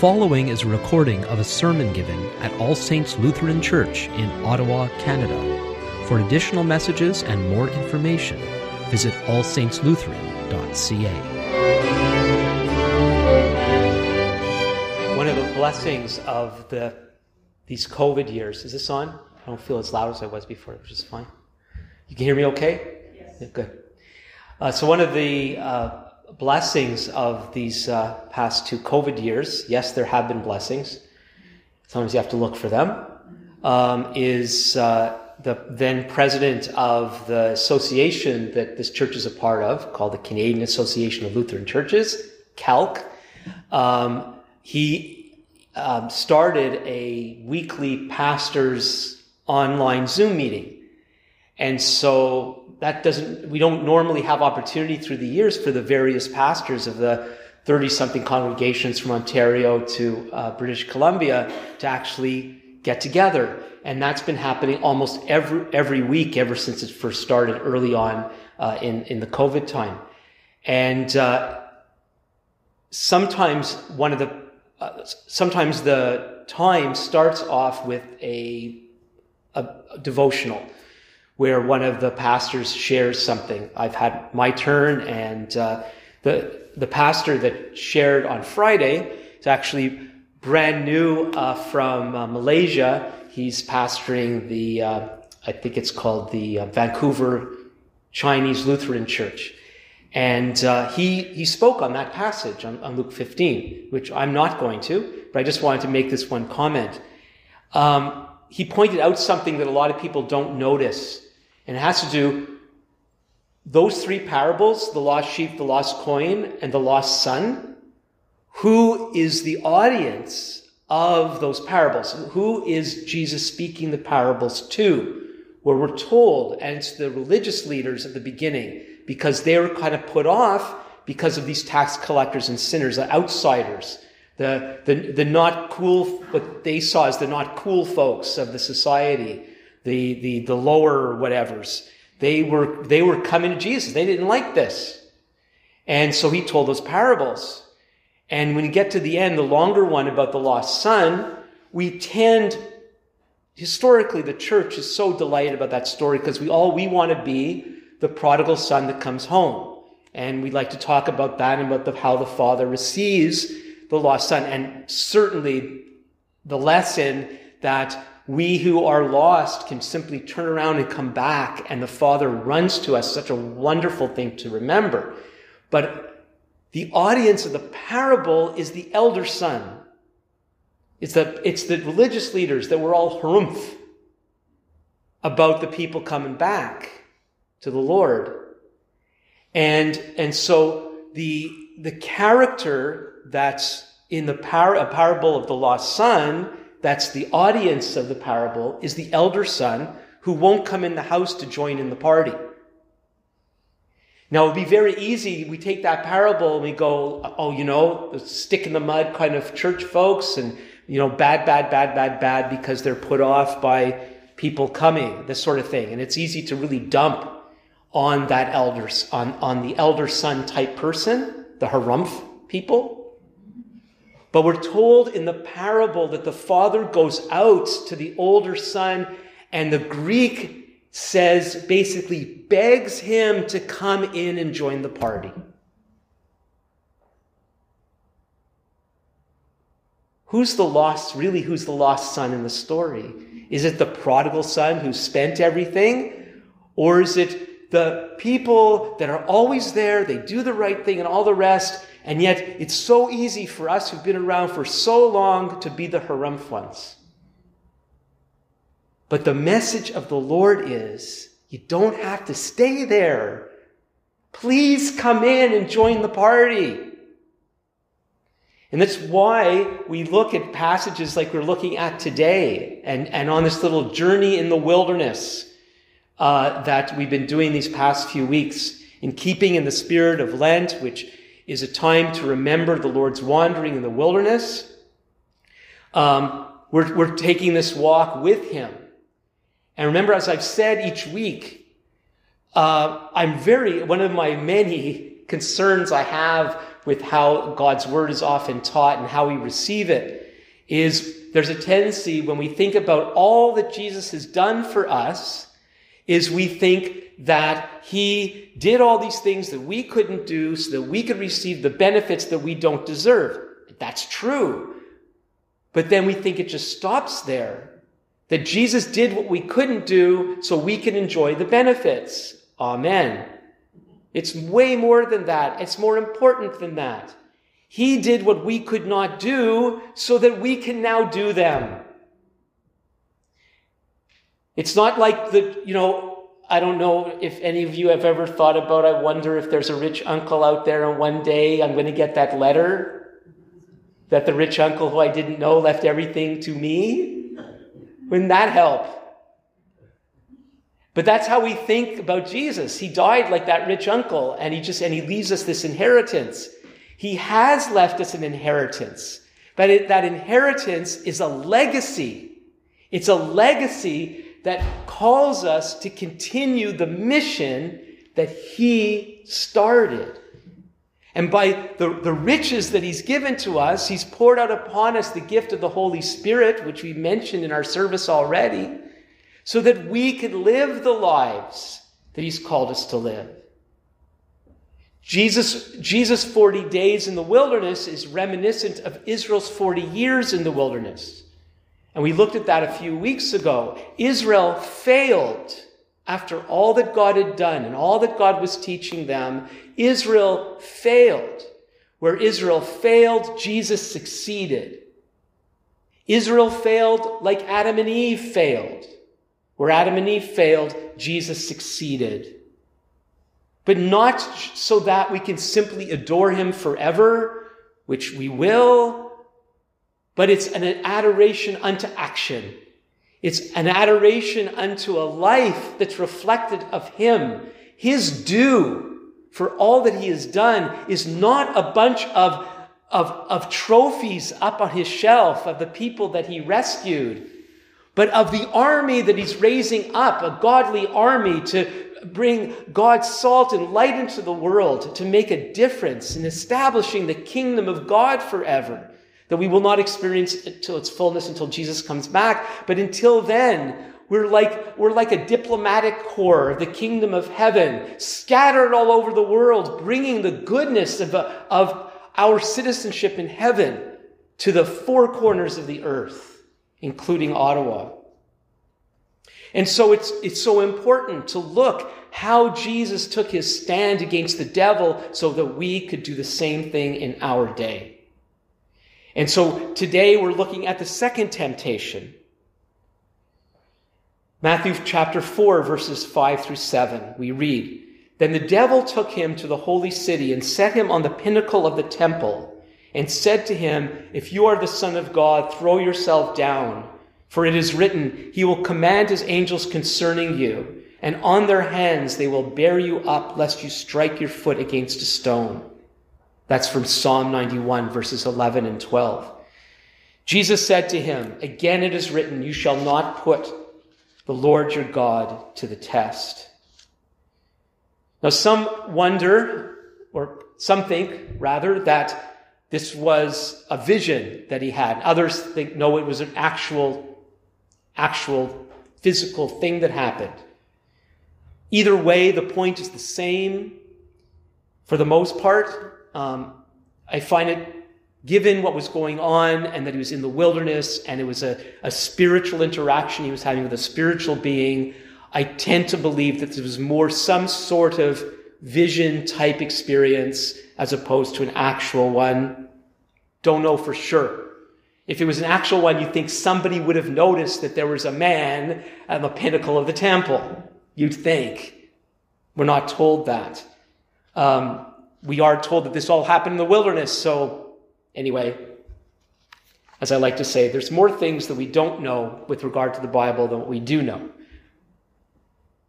following is a recording of a sermon given at All Saints Lutheran Church in Ottawa, Canada. For additional messages and more information, visit allsaintslutheran.ca. One of the blessings of the these COVID years is this on? I don't feel as loud as I was before, which is fine. You can hear me okay? Yes. Yeah, good. Uh, so one of the uh, blessings of these uh, past two COVID years, yes, there have been blessings. Sometimes you have to look for them. Um, is uh, the then president of the association that this church is a part of, called the Canadian Association of Lutheran Churches, CALC. Um, he um, started a weekly pastors online Zoom meeting. And so that doesn't, we don't normally have opportunity through the years for the various pastors of the 30 something congregations from Ontario to uh, British Columbia to actually get together. And that's been happening almost every, every week ever since it first started early on uh, in, in the COVID time. And uh, sometimes one of the, uh, sometimes the time starts off with a, a, a devotional where one of the pastors shares something. I've had my turn, and uh, the the pastor that shared on Friday is actually brand new uh, from uh, Malaysia. He's pastoring the uh, I think it's called the uh, Vancouver Chinese Lutheran Church. And uh, he, he spoke on that passage on, on, Luke 15, which I'm not going to, but I just wanted to make this one comment. Um, he pointed out something that a lot of people don't notice and it has to do, those three parables, the lost sheep, the lost coin, and the lost son, who is the audience of those parables? Who is Jesus speaking the parables to? Where we're told, and it's the religious leaders at the beginning, because they were kind of put off because of these tax collectors and sinners, the outsiders, the, the, the not cool, what they saw as the not cool folks of the society the, the, the lower whatevers. They were, they were coming to Jesus. They didn't like this. And so he told those parables. And when you get to the end, the longer one about the lost son, we tend, historically, the church is so delighted about that story because we all, we want to be the prodigal son that comes home. And we like to talk about that and about the, how the father receives the lost son. And certainly the lesson that we who are lost can simply turn around and come back, and the Father runs to us. Such a wonderful thing to remember. But the audience of the parable is the elder son. It's the, it's the religious leaders that were all harumph about the people coming back to the Lord. And, and so the, the character that's in the par- parable of the lost son that's the audience of the parable, is the elder son who won't come in the house to join in the party. Now, it would be very easy. We take that parable and we go, oh, you know, the stick in the mud kind of church folks and, you know, bad, bad, bad, bad, bad because they're put off by people coming, this sort of thing. And it's easy to really dump on that elders, on, on the elder son type person, the harumph people. But we're told in the parable that the father goes out to the older son, and the Greek says basically begs him to come in and join the party. Who's the lost, really, who's the lost son in the story? Is it the prodigal son who spent everything? Or is it the people that are always there, they do the right thing and all the rest, and yet, it's so easy for us who've been around for so long to be the harumph ones. But the message of the Lord is you don't have to stay there. Please come in and join the party. And that's why we look at passages like we're looking at today and, and on this little journey in the wilderness uh, that we've been doing these past few weeks in keeping in the spirit of Lent, which is a time to remember the Lord's wandering in the wilderness. Um, we're, we're taking this walk with Him. And remember, as I've said each week, uh, I'm very, one of my many concerns I have with how God's word is often taught and how we receive it is there's a tendency when we think about all that Jesus has done for us is we think that he did all these things that we couldn't do so that we could receive the benefits that we don't deserve. That's true. But then we think it just stops there. That Jesus did what we couldn't do so we can enjoy the benefits. Amen. It's way more than that. It's more important than that. He did what we could not do so that we can now do them. It's not like the, you know, I don't know if any of you have ever thought about, I wonder if there's a rich uncle out there and one day I'm going to get that letter that the rich uncle who I didn't know left everything to me. Wouldn't that help? But that's how we think about Jesus. He died like that rich uncle and he just, and he leaves us this inheritance. He has left us an inheritance, but it, that inheritance is a legacy. It's a legacy that calls us to continue the mission that he started. And by the, the riches that he's given to us, he's poured out upon us the gift of the Holy Spirit, which we mentioned in our service already, so that we could live the lives that he's called us to live. Jesus, Jesus' 40 days in the wilderness is reminiscent of Israel's 40 years in the wilderness. And we looked at that a few weeks ago. Israel failed after all that God had done and all that God was teaching them. Israel failed. Where Israel failed, Jesus succeeded. Israel failed like Adam and Eve failed. Where Adam and Eve failed, Jesus succeeded. But not so that we can simply adore him forever, which we will, but it's an adoration unto action. It's an adoration unto a life that's reflected of Him. His due for all that He has done is not a bunch of, of, of trophies up on His shelf of the people that He rescued, but of the army that He's raising up, a godly army to bring God's salt and light into the world, to make a difference in establishing the kingdom of God forever that we will not experience it till its fullness until Jesus comes back. But until then, we're like, we're like a diplomatic corps of the kingdom of heaven, scattered all over the world, bringing the goodness of, of our citizenship in heaven to the four corners of the earth, including Ottawa. And so it's, it's so important to look how Jesus took his stand against the devil so that we could do the same thing in our day. And so today we're looking at the second temptation. Matthew chapter 4, verses 5 through 7. We read, Then the devil took him to the holy city and set him on the pinnacle of the temple and said to him, If you are the Son of God, throw yourself down. For it is written, He will command His angels concerning you, and on their hands they will bear you up, lest you strike your foot against a stone. That's from Psalm 91, verses 11 and 12. Jesus said to him, Again it is written, You shall not put the Lord your God to the test. Now, some wonder, or some think rather, that this was a vision that he had. Others think, no, it was an actual, actual physical thing that happened. Either way, the point is the same for the most part. Um, I find it, given what was going on and that he was in the wilderness and it was a, a spiritual interaction he was having with a spiritual being, I tend to believe that there was more some sort of vision type experience as opposed to an actual one. Don't know for sure. If it was an actual one, you think somebody would have noticed that there was a man at the pinnacle of the temple. You'd think. We're not told that. Um, we are told that this all happened in the wilderness. So, anyway, as I like to say, there's more things that we don't know with regard to the Bible than what we do know.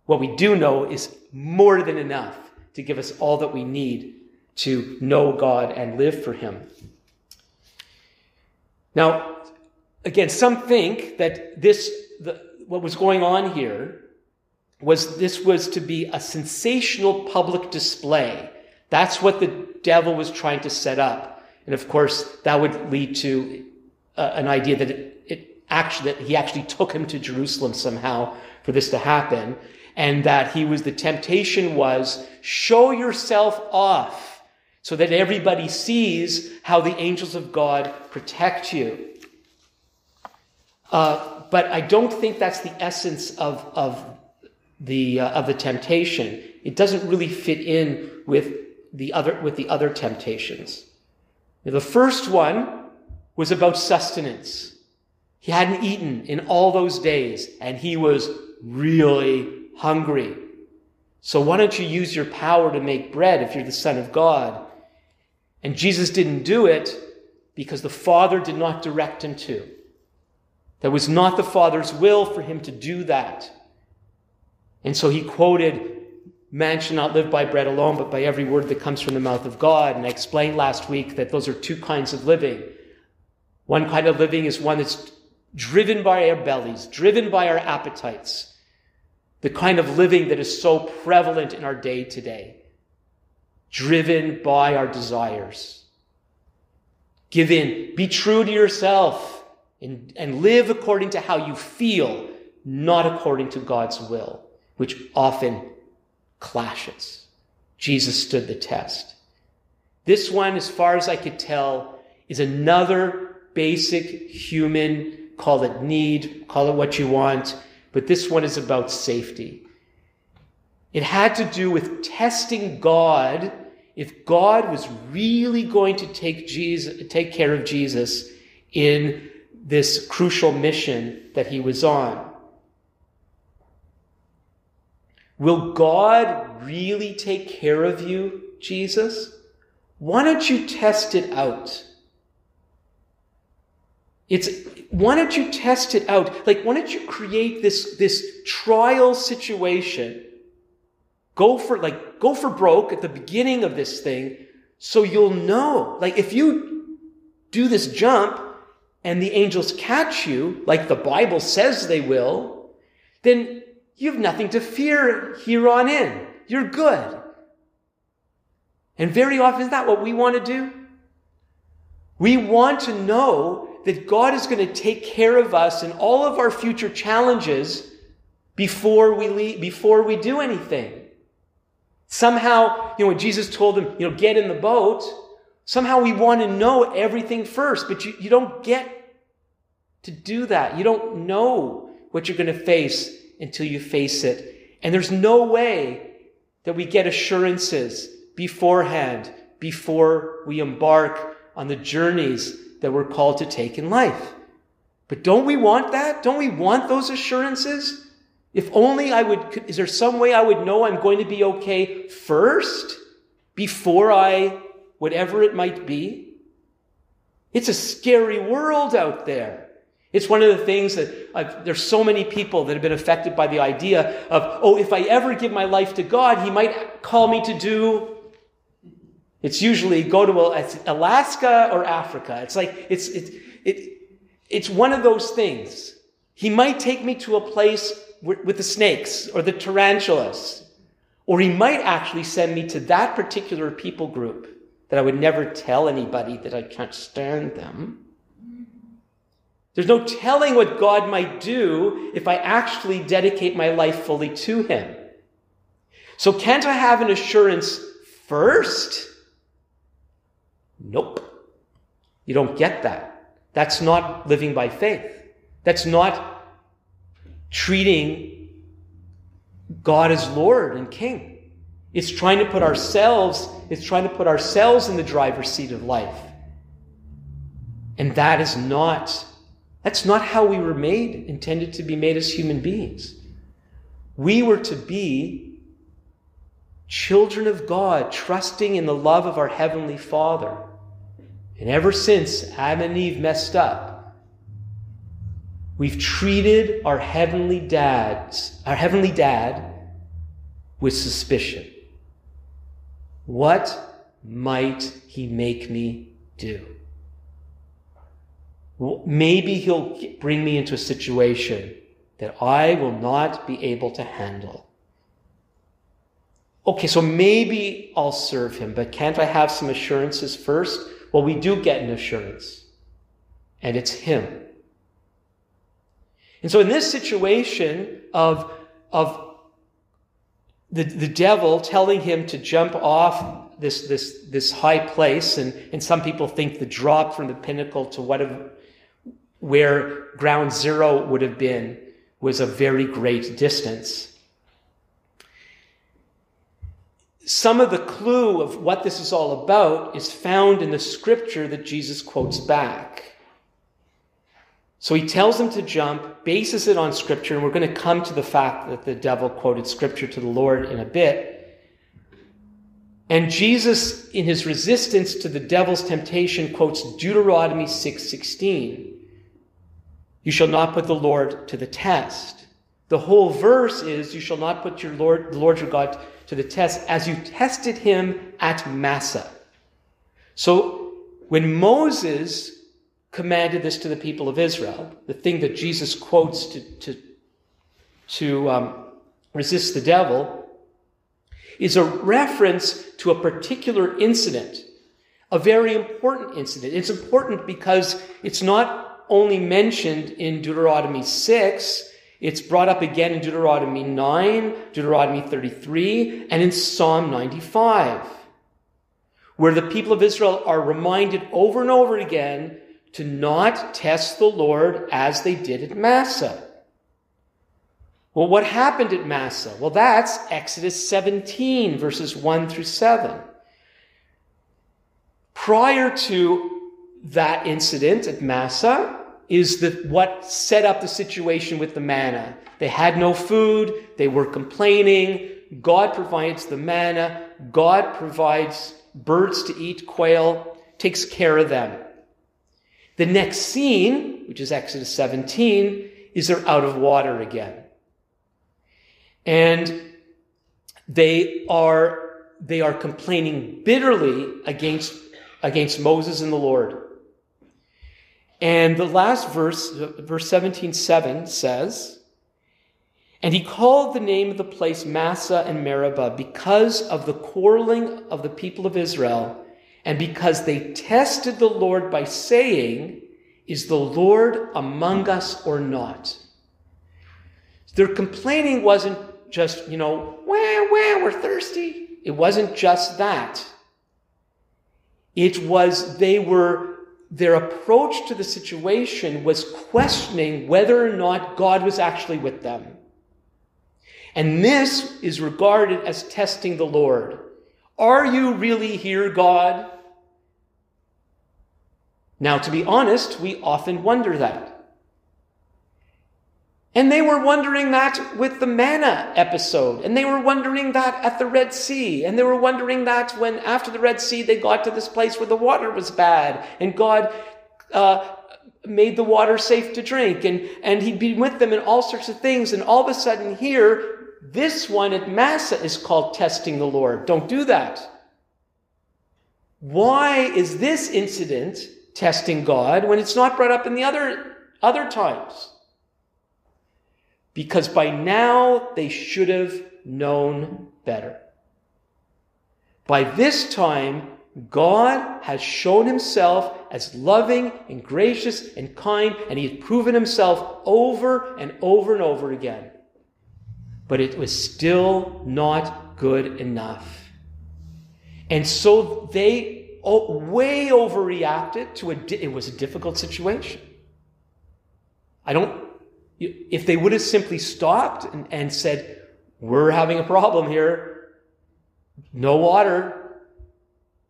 What we do know is more than enough to give us all that we need to know God and live for Him. Now, again, some think that this, the, what was going on here, was this was to be a sensational public display That's what the devil was trying to set up. And of course, that would lead to uh, an idea that it, it actually, that he actually took him to Jerusalem somehow for this to happen. And that he was, the temptation was, show yourself off so that everybody sees how the angels of God protect you. Uh, but I don't think that's the essence of, of, the, uh, of the temptation. It doesn't really fit in with the other, with the other temptations. Now, the first one was about sustenance. He hadn't eaten in all those days, and he was really hungry. So why don't you use your power to make bread if you're the Son of God? And Jesus didn't do it because the Father did not direct him to. That was not the Father's will for him to do that. And so he quoted, Man should not live by bread alone, but by every word that comes from the mouth of God. And I explained last week that those are two kinds of living. One kind of living is one that's driven by our bellies, driven by our appetites. The kind of living that is so prevalent in our day today, driven by our desires. Give in. Be true to yourself and, and live according to how you feel, not according to God's will, which often clashes. Jesus stood the test. This one, as far as I could tell, is another basic human, call it need, call it what you want, but this one is about safety. It had to do with testing God if God was really going to take Jesus, take care of Jesus in this crucial mission that he was on. Will God really take care of you, Jesus? Why don't you test it out? It's, why don't you test it out? Like, why don't you create this, this trial situation? Go for, like, go for broke at the beginning of this thing so you'll know. Like, if you do this jump and the angels catch you, like the Bible says they will, then you have nothing to fear here on in. You're good. And very often, is that what we want to do? We want to know that God is going to take care of us in all of our future challenges before we leave, before we do anything. Somehow, you know, when Jesus told them, you know, get in the boat, somehow we want to know everything first, but you, you don't get to do that. You don't know what you're going to face until you face it. And there's no way that we get assurances beforehand before we embark on the journeys that we're called to take in life. But don't we want that? Don't we want those assurances? If only I would, is there some way I would know I'm going to be okay first before I, whatever it might be? It's a scary world out there. It's one of the things that I've, there's so many people that have been affected by the idea of, oh, if I ever give my life to God, He might call me to do. It's usually go to Alaska or Africa. It's like, it's, it's, it, it's one of those things. He might take me to a place with the snakes or the tarantulas. Or he might actually send me to that particular people group that I would never tell anybody that I can't stand them. There's no telling what God might do if I actually dedicate my life fully to Him. So, can't I have an assurance first? Nope. You don't get that. That's not living by faith. That's not treating God as Lord and King. It's trying to put ourselves, it's trying to put ourselves in the driver's seat of life. And that is not that's not how we were made, intended to be made as human beings. We were to be children of God, trusting in the love of our Heavenly Father. And ever since Adam and Eve messed up, we've treated our heavenly dads, our heavenly dad, with suspicion. What might he make me do? Maybe he'll bring me into a situation that I will not be able to handle. okay, so maybe I'll serve him, but can't I have some assurances first? Well, we do get an assurance, and it's him. And so in this situation of, of the, the devil telling him to jump off this, this, this high place, and, and some people think the drop from the pinnacle to what have, where ground zero would have been was a very great distance. Some of the clue of what this is all about is found in the scripture that Jesus quotes back. So he tells them to jump, bases it on scripture, and we're going to come to the fact that the devil quoted scripture to the Lord in a bit. And Jesus, in his resistance to the devil's temptation, quotes Deuteronomy 6:16. You shall not put the Lord to the test. The whole verse is, You shall not put your Lord, the Lord your God to the test as you tested him at Massah. So when Moses commanded this to the people of Israel, the thing that Jesus quotes to, to, to um, resist the devil, is a reference to a particular incident, a very important incident. It's important because it's not only mentioned in Deuteronomy 6, it's brought up again in Deuteronomy 9, Deuteronomy 33, and in Psalm 95, where the people of Israel are reminded over and over again to not test the Lord as they did at Massa. Well, what happened at Massa? Well, that's Exodus 17, verses 1 through 7. Prior to that incident at Massa is the, what set up the situation with the manna. They had no food, they were complaining. God provides the manna, God provides birds to eat, quail, takes care of them. The next scene, which is Exodus 17, is they're out of water again. And they are, they are complaining bitterly against, against Moses and the Lord. And the last verse, verse 17, 7 says, And he called the name of the place Massa and Meribah because of the quarreling of the people of Israel and because they tested the Lord by saying, Is the Lord among us or not? Their complaining wasn't just, you know, wah, wah, we're thirsty. It wasn't just that. It was they were, their approach to the situation was questioning whether or not God was actually with them. And this is regarded as testing the Lord. Are you really here, God? Now, to be honest, we often wonder that. And they were wondering that with the manna episode. And they were wondering that at the Red Sea. And they were wondering that when after the Red Sea they got to this place where the water was bad. And God uh, made the water safe to drink. And, and he'd be with them in all sorts of things. And all of a sudden here, this one at Massa is called testing the Lord. Don't do that. Why is this incident testing God when it's not brought up in the other, other times. Because by now they should have known better. By this time, God has shown himself as loving and gracious and kind, and he has proven himself over and over and over again. But it was still not good enough. And so they oh, way overreacted to a, it was a difficult situation. I don't, if they would have simply stopped and, and said, we're having a problem here, no water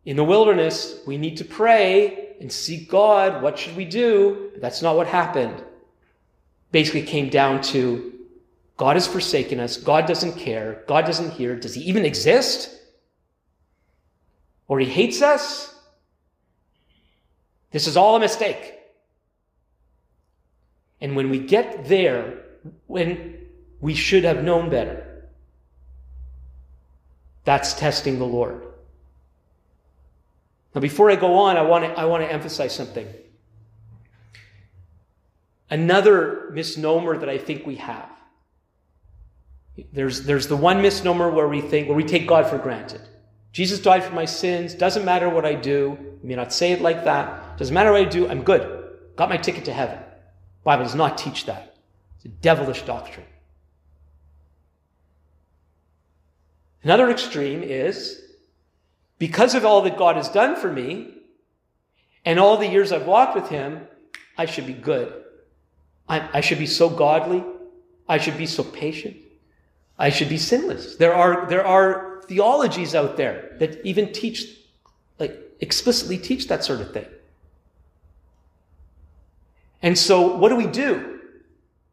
in the wilderness, we need to pray and seek God, what should we do? That's not what happened. Basically came down to God has forsaken us, God doesn't care, God doesn't hear, does he even exist? or he hates us. This is all a mistake. And when we get there, when we should have known better, that's testing the Lord. Now, before I go on, I want to, I want to emphasize something. Another misnomer that I think we have There's, there's the one misnomer where we think, where we take God for granted. Jesus died for my sins. Doesn't matter what I do. May not say it like that. Doesn't matter what I do. I'm good. Got my ticket to heaven. Bible does not teach that. It's a devilish doctrine. Another extreme is because of all that God has done for me and all the years I've walked with Him, I should be good. I, I should be so godly. I should be so patient. I should be sinless. There are, there are theologies out there that even teach, like explicitly teach that sort of thing. And so what do we do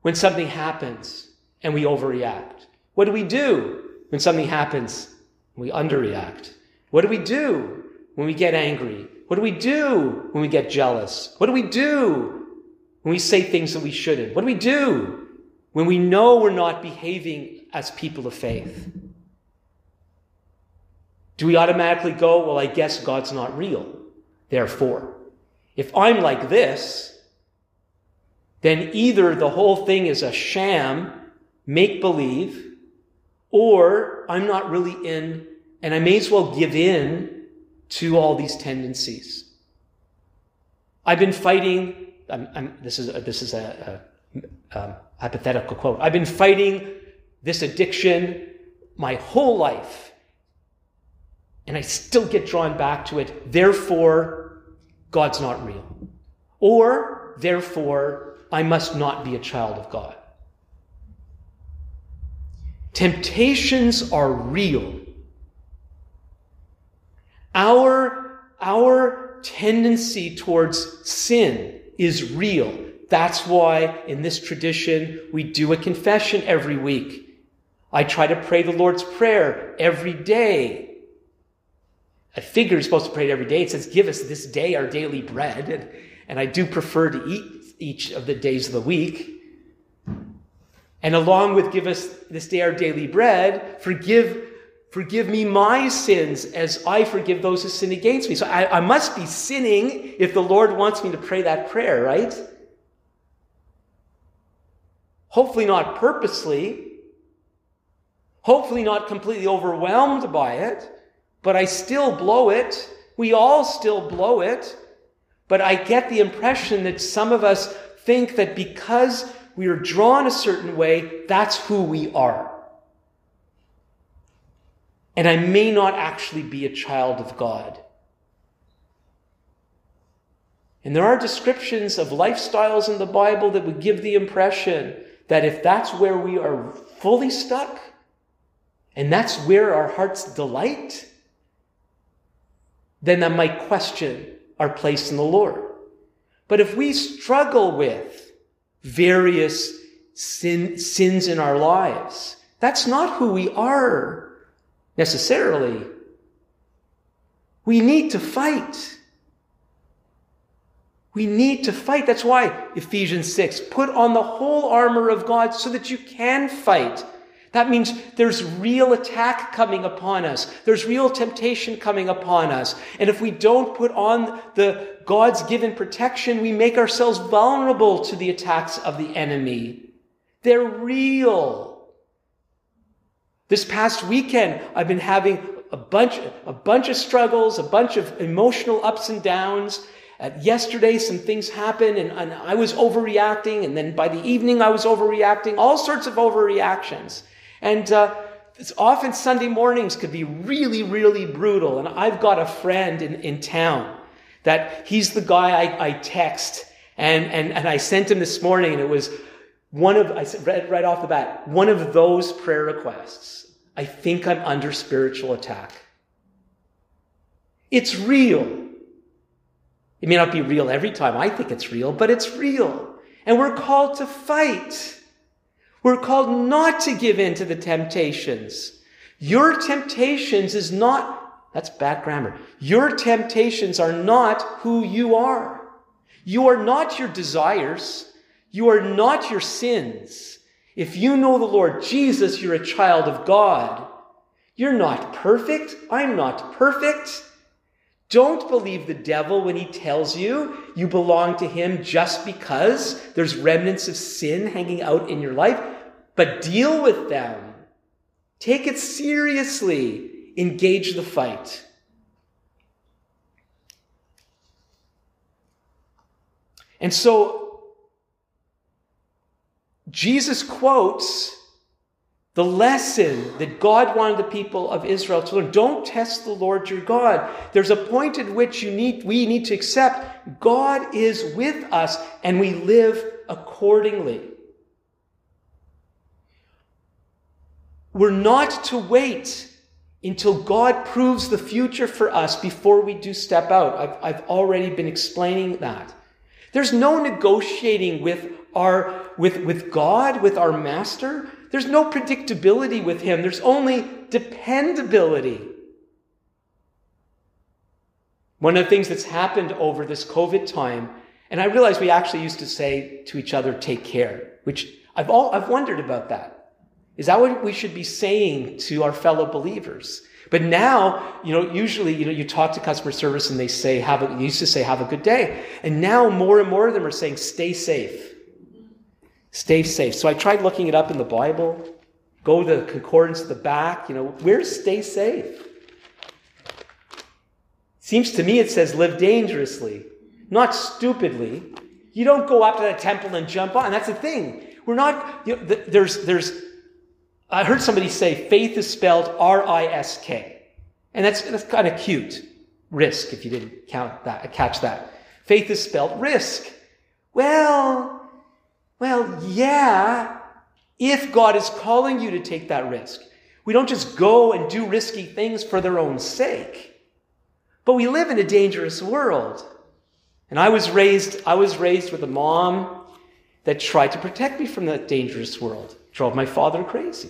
when something happens and we overreact? What do we do when something happens and we underreact? What do we do when we get angry? What do we do when we get jealous? What do we do when we say things that we shouldn't? What do we do when we know we're not behaving as people of faith? Do we automatically go, well, I guess God's not real, therefore? If I'm like this, then either the whole thing is a sham, make believe, or I'm not really in, and I may as well give in to all these tendencies. I've been fighting, I'm, I'm, this is, a, this is a, a, a hypothetical quote. I've been fighting this addiction my whole life, and I still get drawn back to it. Therefore, God's not real. Or, therefore, I must not be a child of God. Temptations are real. Our, our tendency towards sin is real. That's why in this tradition we do a confession every week. I try to pray the Lord's Prayer every day. I figure you're supposed to pray it every day. It says, Give us this day our daily bread. And, and I do prefer to eat each of the days of the week. And along with give us this day our daily bread, forgive, forgive me my sins as I forgive those who sin against me. So I, I must be sinning if the Lord wants me to pray that prayer, right? Hopefully not purposely. Hopefully not completely overwhelmed by it, but I still blow it. We all still blow it. But I get the impression that some of us think that because we are drawn a certain way, that's who we are. And I may not actually be a child of God. And there are descriptions of lifestyles in the Bible that would give the impression that if that's where we are fully stuck, and that's where our hearts delight, then I might question our place in the Lord. But if we struggle with various sin, sins in our lives, that's not who we are necessarily. We need to fight. We need to fight. That's why Ephesians 6, put on the whole armor of God so that you can fight. That means there's real attack coming upon us. There's real temptation coming upon us. And if we don't put on the God's given protection, we make ourselves vulnerable to the attacks of the enemy. They're real. This past weekend, I've been having a bunch, a bunch of struggles, a bunch of emotional ups and downs. At yesterday, some things happened and, and I was overreacting. And then by the evening, I was overreacting. All sorts of overreactions. And uh, often Sunday mornings could be really, really brutal. And I've got a friend in, in town that he's the guy I, I text. And, and, and I sent him this morning, and it was one of, I said right, right off the bat, one of those prayer requests. I think I'm under spiritual attack. It's real. It may not be real every time I think it's real, but it's real. And we're called to fight. We're called not to give in to the temptations. Your temptations is not, that's bad grammar. Your temptations are not who you are. You are not your desires. You are not your sins. If you know the Lord Jesus, you're a child of God. You're not perfect. I'm not perfect. Don't believe the devil when he tells you you belong to him just because there's remnants of sin hanging out in your life, but deal with them. Take it seriously. Engage the fight. And so Jesus quotes the lesson that God wanted the people of Israel to learn. Don't test the Lord your God. There's a point at which you need, we need to accept God is with us and we live accordingly. We're not to wait until God proves the future for us before we do step out. I've, I've already been explaining that. There's no negotiating with our, with, with God, with our master. There's no predictability with him. There's only dependability. One of the things that's happened over this COVID time, and I realize we actually used to say to each other, take care, which I've all, I've wondered about that. Is that what we should be saying to our fellow believers? But now, you know, usually, you know, you talk to customer service and they say, have a, used to say, have a good day. And now more and more of them are saying, stay safe. Stay safe. So I tried looking it up in the Bible. Go to the concordance at the back. You know, where's stay safe? Seems to me it says live dangerously, not stupidly. You don't go up to the temple and jump on. That's the thing. We're not, you know, there's, there's I heard somebody say faith is spelled R I S K. And that's, that's kind of cute. Risk, if you didn't count that, catch that. Faith is spelled risk. Well, well, yeah, if God is calling you to take that risk. We don't just go and do risky things for their own sake. But we live in a dangerous world. And I was raised, I was raised with a mom that tried to protect me from that dangerous world drove my father crazy.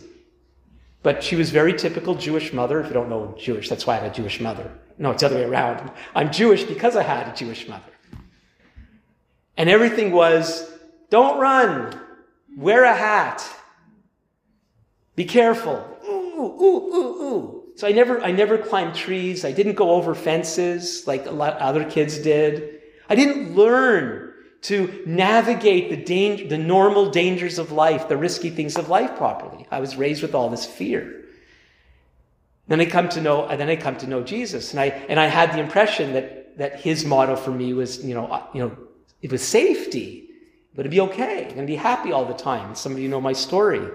But she was very typical Jewish mother. If you don't know Jewish, that's why I had a Jewish mother. No, it's the other way around. I'm Jewish because I had a Jewish mother. And everything was don't run, wear a hat, be careful. Ooh, ooh, ooh, ooh. So I never, I never climbed trees. I didn't go over fences like a lot of other kids did. I didn't learn to navigate the, danger, the normal dangers of life, the risky things of life properly. I was raised with all this fear. Then I come to know, and then I come to know Jesus, and I and I had the impression that that his motto for me was, you know, uh, you know, it was safety. But it'd be okay. Gonna be happy all the time. Some of you know my story.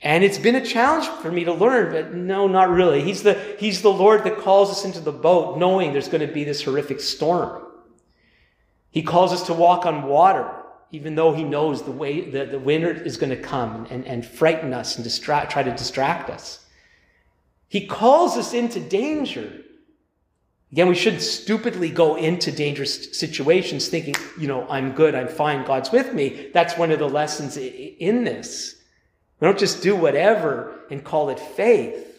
And it's been a challenge for me to learn, but no, not really. He's the, he's the Lord that calls us into the boat knowing there's going to be this horrific storm. He calls us to walk on water, even though he knows the way the, the wind is going to come and, and frighten us and distract, try to distract us. He calls us into danger. Again, we shouldn't stupidly go into dangerous situations thinking, you know, I'm good, I'm fine, God's with me. That's one of the lessons in this. We don't just do whatever and call it faith.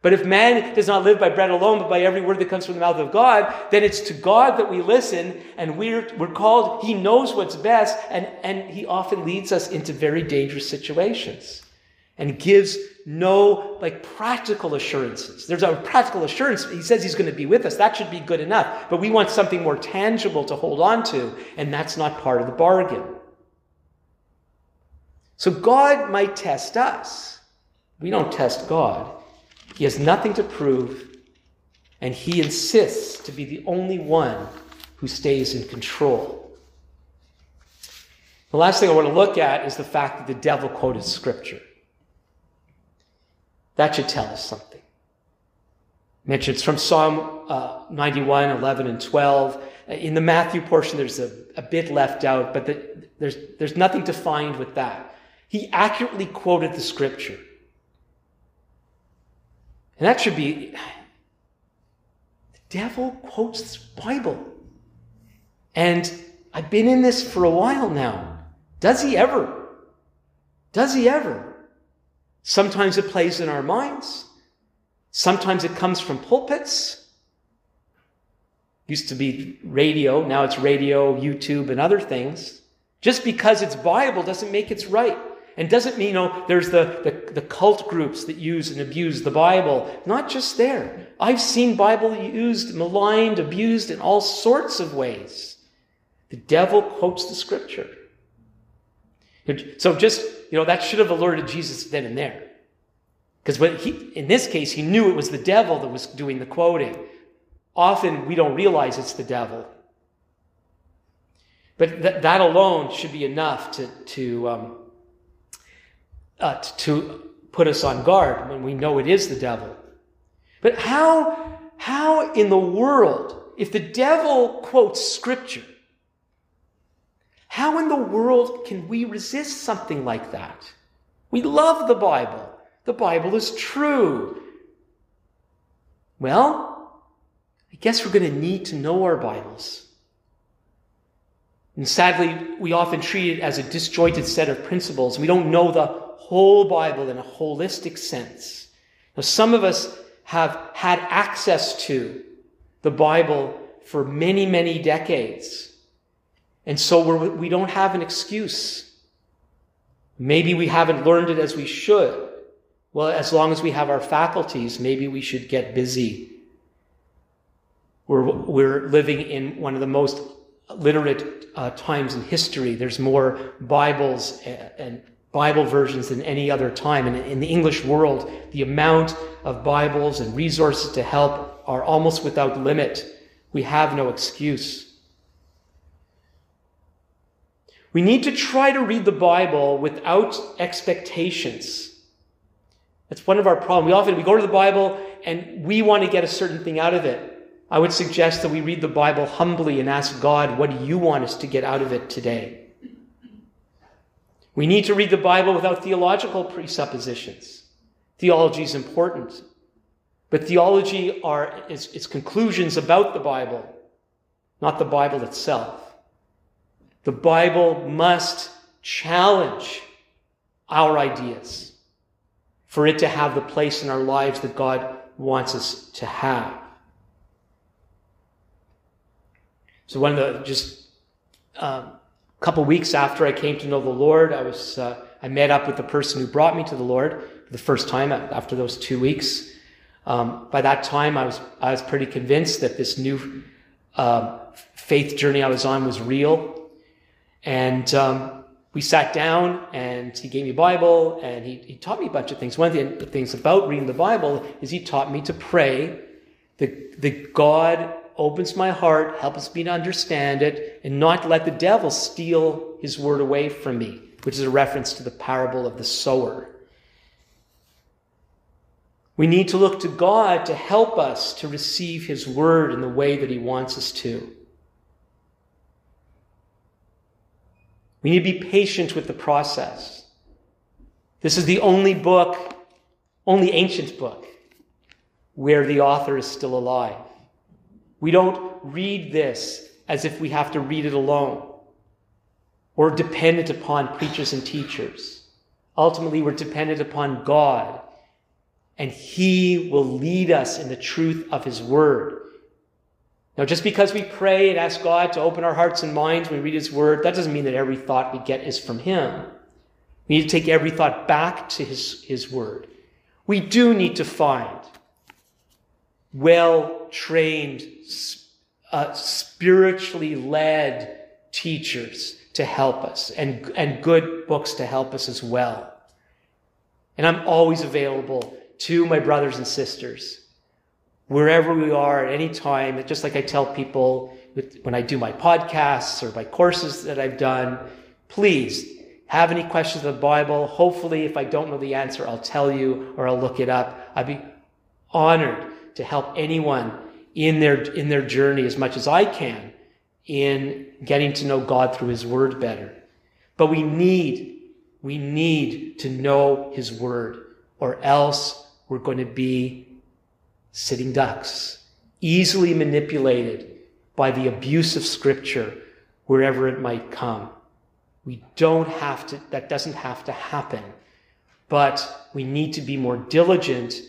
But if man does not live by bread alone, but by every word that comes from the mouth of God, then it's to God that we listen and we're, we're called, He knows what's best, and, and He often leads us into very dangerous situations and gives no like practical assurances. There's a practical assurance. He says He's going to be with us. That should be good enough. But we want something more tangible to hold on to, and that's not part of the bargain. So God might test us. We don't test God. He has nothing to prove, and he insists to be the only one who stays in control. The last thing I want to look at is the fact that the devil quoted scripture. That should tell us something. Mentioned it's from Psalm uh, 91, 11, and 12. In the Matthew portion, there's a, a bit left out, but the, there's, there's nothing to find with that. He accurately quoted the scripture. And that should be the devil quotes the Bible. And I've been in this for a while now. Does he ever? Does he ever? Sometimes it plays in our minds. Sometimes it comes from pulpits. Used to be radio, now it's radio, YouTube, and other things. Just because it's Bible doesn't make it's right. And doesn't mean, you know, there's the, the, the, cult groups that use and abuse the Bible. Not just there. I've seen Bible used, maligned, abused in all sorts of ways. The devil quotes the scripture. So just, you know, that should have alerted Jesus then and there. Because in this case, he knew it was the devil that was doing the quoting. Often we don't realize it's the devil. But th- that alone should be enough to, to, um, uh, to put us on guard when we know it is the devil. But how, how in the world, if the devil quotes scripture, how in the world can we resist something like that? We love the Bible. The Bible is true. Well, I guess we're going to need to know our Bibles. And sadly, we often treat it as a disjointed set of principles. We don't know the whole Bible in a holistic sense. Now, some of us have had access to the Bible for many, many decades. And so we're, we do not have an excuse. Maybe we haven't learned it as we should. Well, as long as we have our faculties, maybe we should get busy. We're, we're living in one of the most literate uh, times in history. There's more Bibles and, and Bible versions than any other time. And in the English world, the amount of Bibles and resources to help are almost without limit. We have no excuse. We need to try to read the Bible without expectations. That's one of our problems. We often we go to the Bible and we want to get a certain thing out of it. I would suggest that we read the Bible humbly and ask God, what do you want us to get out of it today? We need to read the Bible without theological presuppositions. Theology is important, but theology are its, its conclusions about the Bible, not the Bible itself. The Bible must challenge our ideas for it to have the place in our lives that God wants us to have. So one of the just um, a couple weeks after I came to know the Lord, I was uh, I met up with the person who brought me to the Lord for the first time after those two weeks. Um, by that time, I was I was pretty convinced that this new uh, faith journey I was on was real and um, we sat down and he gave me a Bible and he, he taught me a bunch of things. One of the things about reading the Bible is he taught me to pray that, that God opens my heart, helps me to understand it, and not let the devil steal his word away from me, which is a reference to the parable of the sower. We need to look to God to help us to receive his word in the way that he wants us to. We need to be patient with the process. This is the only book, only ancient book, where the author is still alive. We don't read this as if we have to read it alone or dependent upon preachers and teachers. Ultimately, we're dependent upon God, and He will lead us in the truth of His Word. Now, just because we pray and ask God to open our hearts and minds when we read His Word, that doesn't mean that every thought we get is from Him. We need to take every thought back to His, His Word. We do need to find well trained, uh, spiritually led teachers to help us and, and good books to help us as well. And I'm always available to my brothers and sisters wherever we are at any time, just like I tell people when I do my podcasts or my courses that I've done, please have any questions of the Bible. Hopefully, if I don't know the answer, I'll tell you or I'll look it up. I'd be honored to help anyone in their, in their journey as much as I can in getting to know God through His Word better. But we need, we need to know His Word or else we're going to be sitting ducks, easily manipulated by the abuse of Scripture wherever it might come. We don't have to, that doesn't have to happen, but we need to be more diligent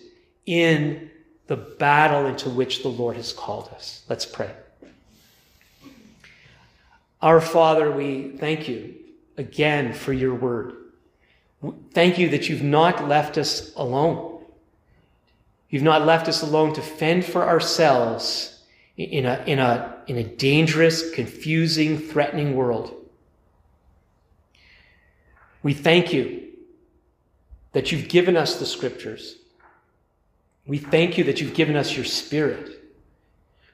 in the battle into which the Lord has called us. Let's pray. Our Father, we thank you again for your word. Thank you that you've not left us alone. You've not left us alone to fend for ourselves in a, in a, in a dangerous, confusing, threatening world. We thank you that you've given us the scriptures, We thank you that you've given us your Spirit.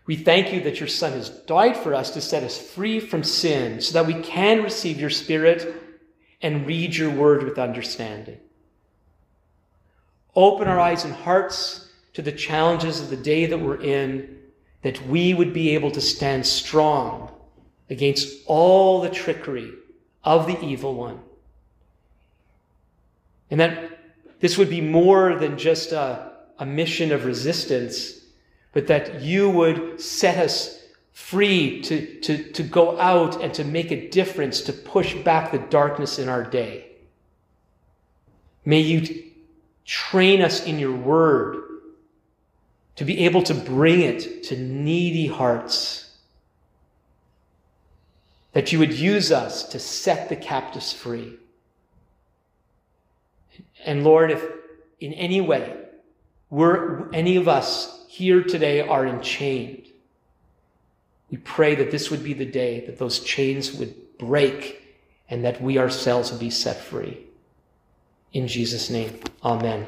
We thank you that your Son has died for us to set us free from sin so that we can receive your Spirit and read your word with understanding. Open our eyes and hearts to the challenges of the day that we're in, that we would be able to stand strong against all the trickery of the evil one. And that this would be more than just a, a mission of resistance, but that you would set us free to, to, to go out and to make a difference, to push back the darkness in our day. May you train us in your word to be able to bring it to needy hearts. That you would use us to set the captives free. And Lord, if in any way we're, any of us here today are enchained, we pray that this would be the day that those chains would break and that we ourselves would be set free. In Jesus' name, amen.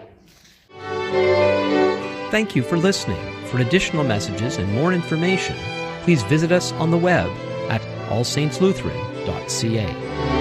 Thank you for listening. For additional messages and more information, please visit us on the web at allsaintslutheran.ca.